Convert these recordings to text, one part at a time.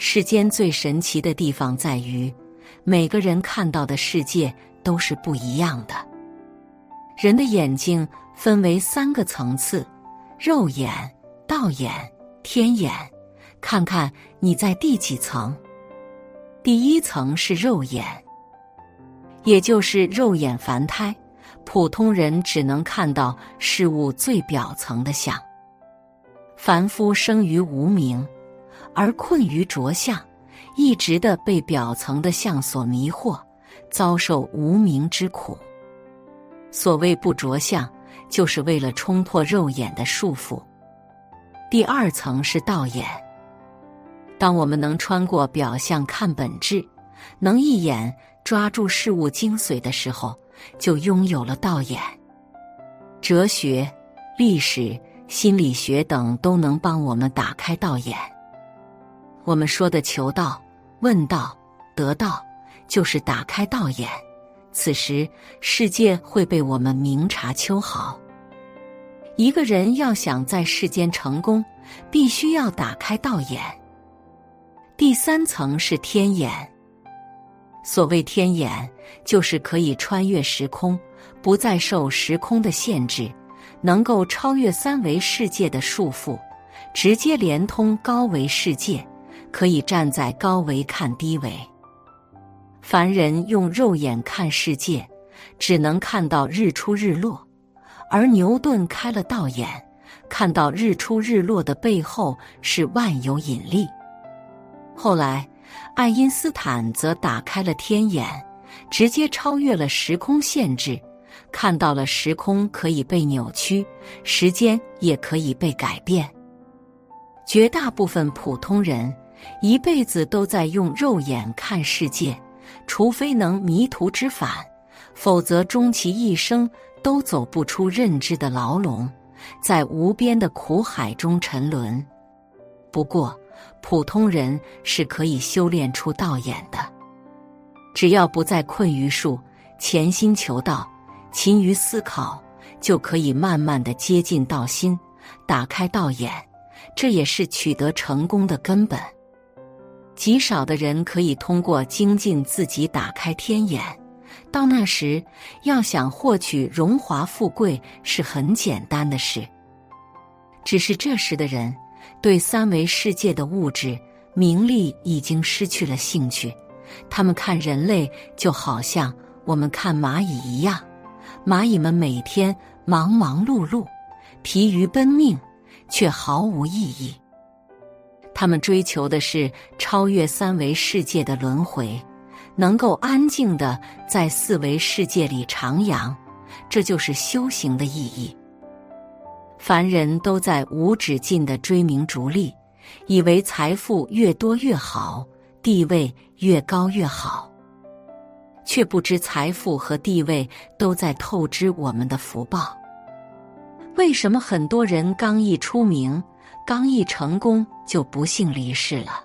世间最神奇的地方在于，每个人看到的世界都是不一样的。人的眼睛分为三个层次：肉眼、道眼、天眼。看看你在第几层？第一层是肉眼，也就是肉眼凡胎，普通人只能看到事物最表层的相。凡夫生于无明，而困于着相，一直的被表层的相所迷惑，遭受无明之苦。所谓不着相，就是为了冲破肉眼的束缚。第二层是道眼，当我们能穿过表象看本质，能一眼抓住事物精髓的时候，就拥有了道眼。哲学、历史。心理学等都能帮我们打开道眼。我们说的求道、问道、得道，就是打开道眼。此时，世界会被我们明察秋毫。一个人要想在世间成功，必须要打开道眼。第三层是天眼。所谓天眼，就是可以穿越时空，不再受时空的限制。能够超越三维世界的束缚，直接连通高维世界，可以站在高维看低维。凡人用肉眼看世界，只能看到日出日落，而牛顿开了道眼，看到日出日落的背后是万有引力。后来，爱因斯坦则打开了天眼，直接超越了时空限制。看到了时空可以被扭曲，时间也可以被改变。绝大部分普通人一辈子都在用肉眼看世界，除非能迷途知返，否则终其一生都走不出认知的牢笼，在无边的苦海中沉沦。不过，普通人是可以修炼出道眼的，只要不再困于术，潜心求道。勤于思考，就可以慢慢的接近道心，打开道眼，这也是取得成功的根本。极少的人可以通过精进自己打开天眼，到那时，要想获取荣华富贵是很简单的事。只是这时的人对三维世界的物质、名利已经失去了兴趣，他们看人类就好像我们看蚂蚁一样。蚂蚁们每天忙忙碌碌，疲于奔命，却毫无意义。他们追求的是超越三维世界的轮回，能够安静的在四维世界里徜徉，这就是修行的意义。凡人都在无止境的追名逐利，以为财富越多越好，地位越高越好。却不知财富和地位都在透支我们的福报。为什么很多人刚一出名、刚一成功就不幸离世了？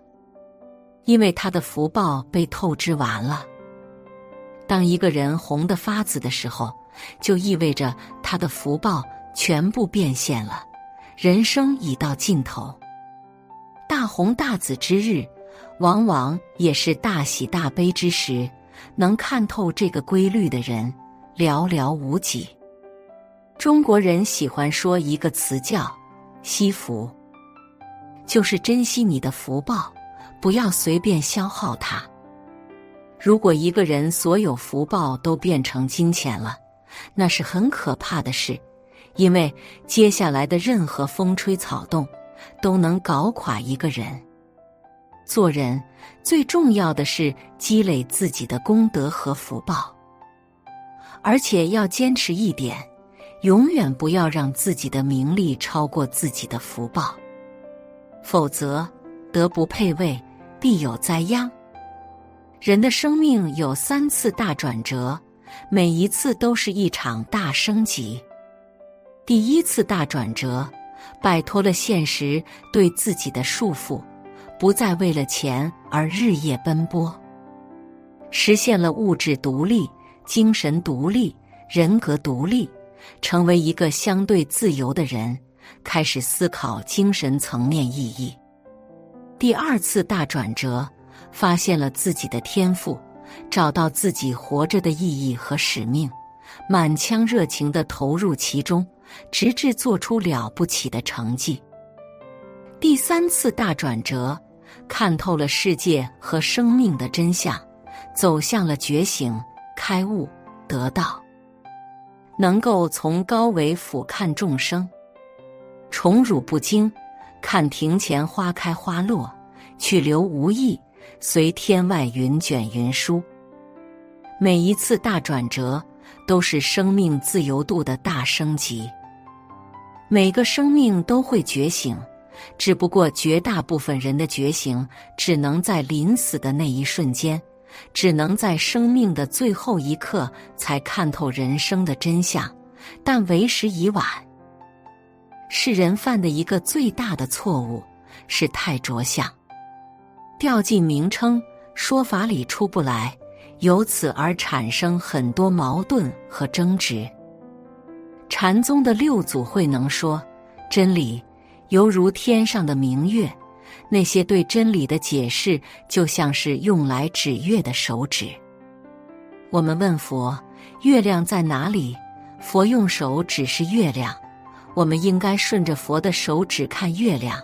因为他的福报被透支完了。当一个人红得发紫的时候，就意味着他的福报全部变现了，人生已到尽头。大红大紫之日，往往也是大喜大悲之时。能看透这个规律的人寥寥无几。中国人喜欢说一个词叫“惜福”，就是珍惜你的福报，不要随便消耗它。如果一个人所有福报都变成金钱了，那是很可怕的事，因为接下来的任何风吹草动都能搞垮一个人。做人最重要的是积累自己的功德和福报，而且要坚持一点，永远不要让自己的名利超过自己的福报，否则德不配位，必有灾殃。人的生命有三次大转折，每一次都是一场大升级。第一次大转折，摆脱了现实对自己的束缚。不再为了钱而日夜奔波，实现了物质独立、精神独立、人格独立，成为一个相对自由的人，开始思考精神层面意义。第二次大转折，发现了自己的天赋，找到自己活着的意义和使命，满腔热情的投入其中，直至做出了不起的成绩。第三次大转折，看透了世界和生命的真相，走向了觉醒、开悟、得道，能够从高维俯瞰众生，宠辱不惊。看庭前花开花落，去留无意，随天外云卷云舒。每一次大转折，都是生命自由度的大升级。每个生命都会觉醒，只不过绝大部分人的觉醒，只能在临死的那一瞬间，只能在生命的最后一刻才看透人生的真相，但为时已晚。世人犯的一个最大的错误是太着相，掉进名称说法里出不来，由此而产生很多矛盾和争执。禅宗的六祖慧能说：“真理犹如天上的明月，那些对真理的解释就像是用来指月的手指。”我们问佛：“月亮在哪里？”佛用手指示月亮。我们应该顺着佛的手指看月亮，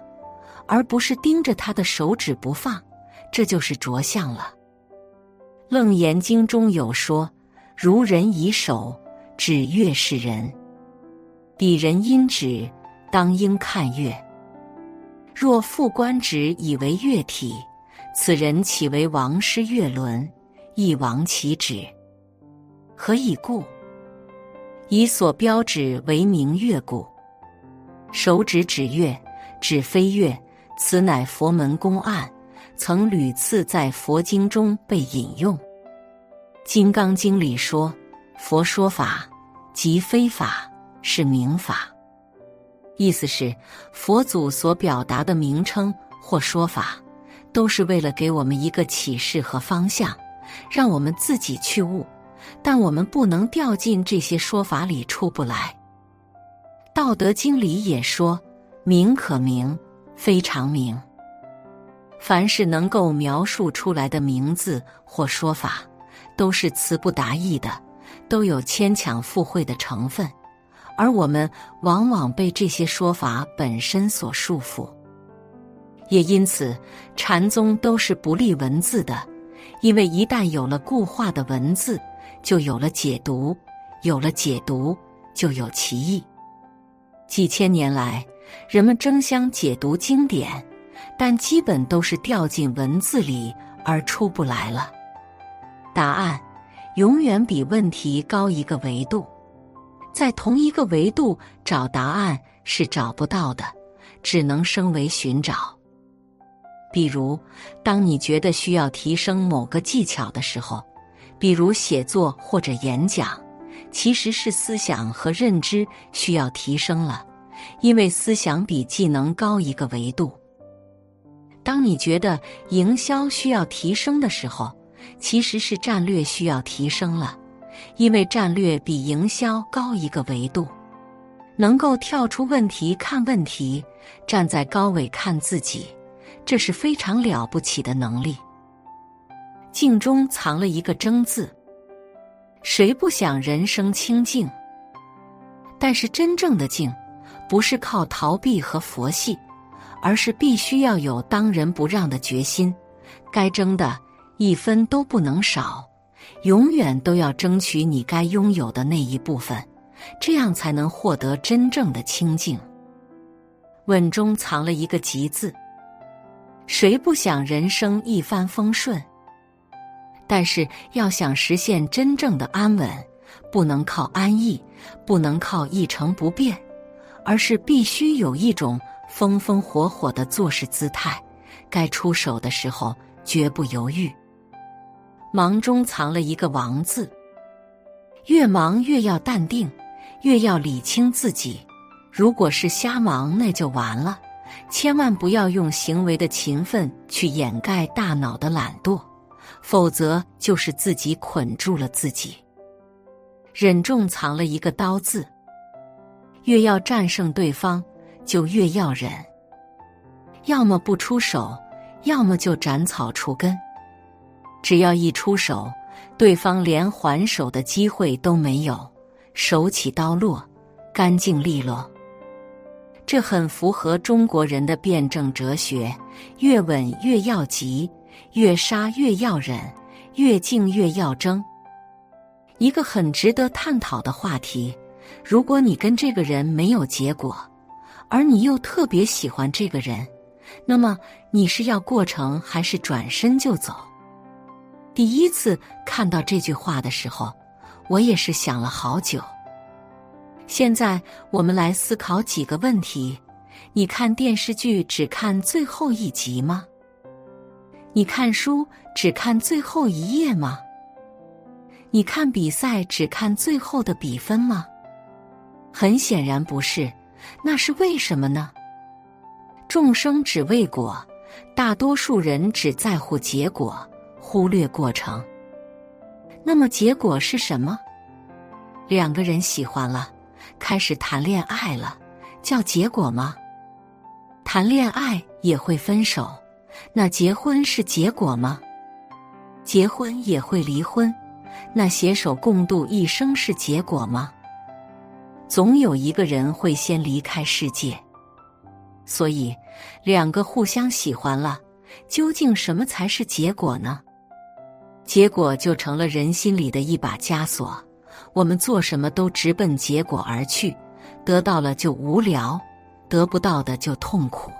而不是盯着他的手指不放，这就是着相了。《楞严经》中有说：“如人以手指月是人，彼人因指当应看月。若复观指以为月体，此人岂为王师月轮，亦亡其指？何以故？以所标指为明月故。”手指指月，指飞月，此乃佛门公案，曾屡次在佛经中被引用。《金刚经》里说：“佛说法，即非法，是名法。”意思是，佛祖所表达的名称或说法，都是为了给我们一个启示和方向，让我们自己去悟。但我们不能掉进这些说法里出不来。道德经里也说：“名可名，非常名。”凡是能够描述出来的名字或说法，都是词不达意的，都有牵强附会的成分，而我们往往被这些说法本身所束缚。也因此，禅宗都是不立文字的，因为一旦有了固化的文字，就有了解读，有了解读，就有歧义。几千年来，人们争相解读经典，但基本都是掉进文字里而出不来了。答案永远比问题高一个维度，在同一个维度找答案是找不到的，只能升为寻找。比如，当你觉得需要提升某个技巧的时候，比如写作或者演讲。其实是思想和认知需要提升了，因为思想比技能高一个维度。当你觉得营销需要提升的时候，其实是战略需要提升了，因为战略比营销高一个维度。能够跳出问题看问题，站在高位看自己，这是非常了不起的能力。静中藏了一个争字。谁不想人生清静？但是真正的静，不是靠逃避和佛系，而是必须要有当仁不让的决心。该争的一分都不能少，永远都要争取你该拥有的那一部分，这样才能获得真正的清静。稳中藏了一个吉字。谁不想人生一帆风顺？但是要想实现真正的安稳，不能靠安逸，不能靠一成不变，而是必须有一种风风火火的做事姿态。该出手的时候绝不犹豫。忙中藏了一个“王”字，越忙越要淡定，越要理清自己。如果是瞎忙，那就完了。千万不要用行为的勤奋去掩盖大脑的懒惰。否则就是自己捆住了自己。忍重藏了一个刀字，越要战胜对方，就越要忍。要么不出手，要么就斩草除根。只要一出手，对方连还手的机会都没有，手起刀落，干净利落。这很符合中国人的辩证哲学：越稳越要急，越杀越要忍，越静越要争。一个很值得探讨的话题：如果你跟这个人没有结果，而你又特别喜欢这个人，那么你是要过程还是转身就走？第一次看到这句话的时候，我也是想了好久。现在我们来思考几个问题：你看电视剧只看最后一集吗？你看书只看最后一页吗？你看比赛只看最后的比分吗？很显然不是，那是为什么呢？众生只为果，大多数人只在乎结果，忽略过程。那么结果是什么？两个人喜欢了，开始谈恋爱了，叫结果吗？谈恋爱也会分手，那结婚是结果吗？结婚也会离婚。那携手共度一生是结果吗？总有一个人会先离开世界，所以两个互相喜欢了，究竟什么才是结果呢？结果就成了人心里的一把枷锁，我们做什么都直奔结果而去，得到了就无聊，得不到的就痛苦。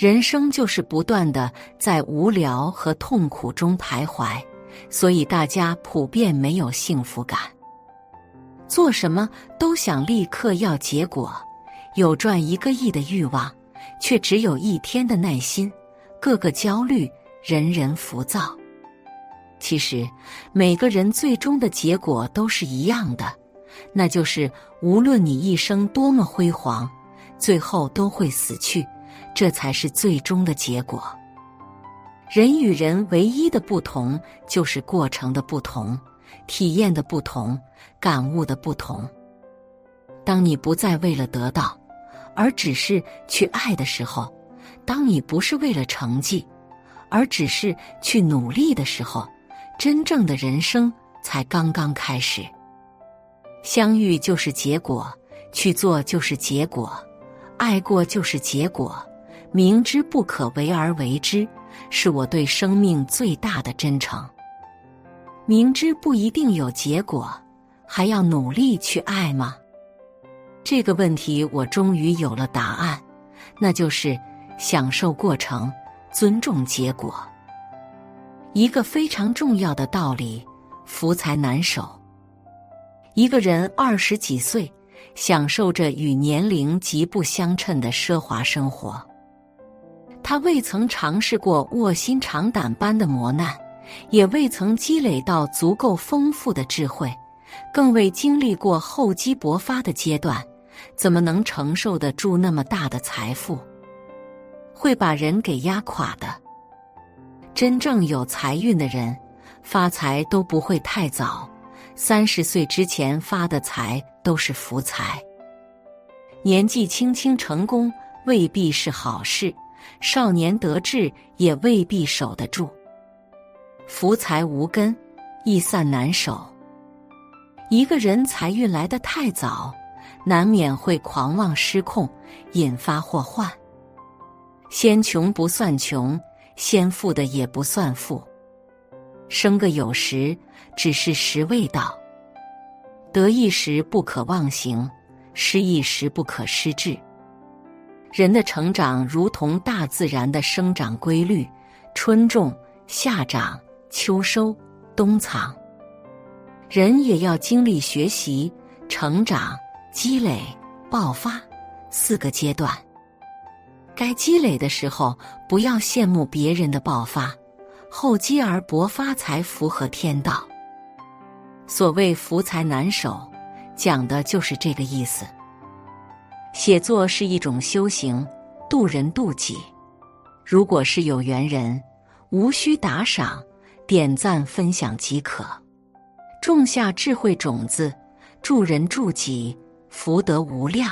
人生就是不断的在无聊和痛苦中徘徊。所以大家普遍没有幸福感，做什么都想立刻要结果，有赚一个亿的欲望，却只有一天的耐心，个个焦虑，人人浮躁。其实每个人最终的结果都是一样的，那就是无论你一生多么辉煌，最后都会死去，这才是最终的结果。人与人唯一的不同就是过程的不同，体验的不同，感悟的不同。当你不再为了得到，而只是去爱的时候；当你不是为了成绩，而只是去努力的时候，真正的人生才刚刚开始。相遇就是结果，去做就是结果，爱过就是结果，明知不可为而为之。是我对生命最大的真诚。明知不一定有结果，还要努力去爱吗？这个问题我终于有了答案，那就是享受过程，尊重结果。一个非常重要的道理：福财难守。一个人二十几岁，享受着与年龄极不相称的奢华生活。他未曾尝试过卧薪尝胆般的磨难，也未曾积累到足够丰富的智慧，更未经历过厚积薄发的阶段，怎么能承受得住那么大的财富？会把人给压垮的。真正有财运的人，发财都不会太早，三十岁之前发的财都是福财。年纪轻轻成功未必是好事。少年得志也未必守得住，福财无根，易散难守。一个人财运来得太早，难免会狂妄失控，引发祸患。先穷不算穷，先富的也不算富。生个有时，只是时未到。得意时不可忘形，失意时不可失志。人的成长如同大自然的生长规律：春种、夏长、秋收、冬藏。人也要经历学习、成长、积累、爆发四个阶段。该积累的时候，不要羡慕别人的爆发，厚积而薄发才符合天道。所谓福财难守，讲的就是这个意思。写作是一种修行，渡人渡己。如果是有缘人，无需打赏、点赞、分享即可，种下智慧种子，助人助己，福德无量。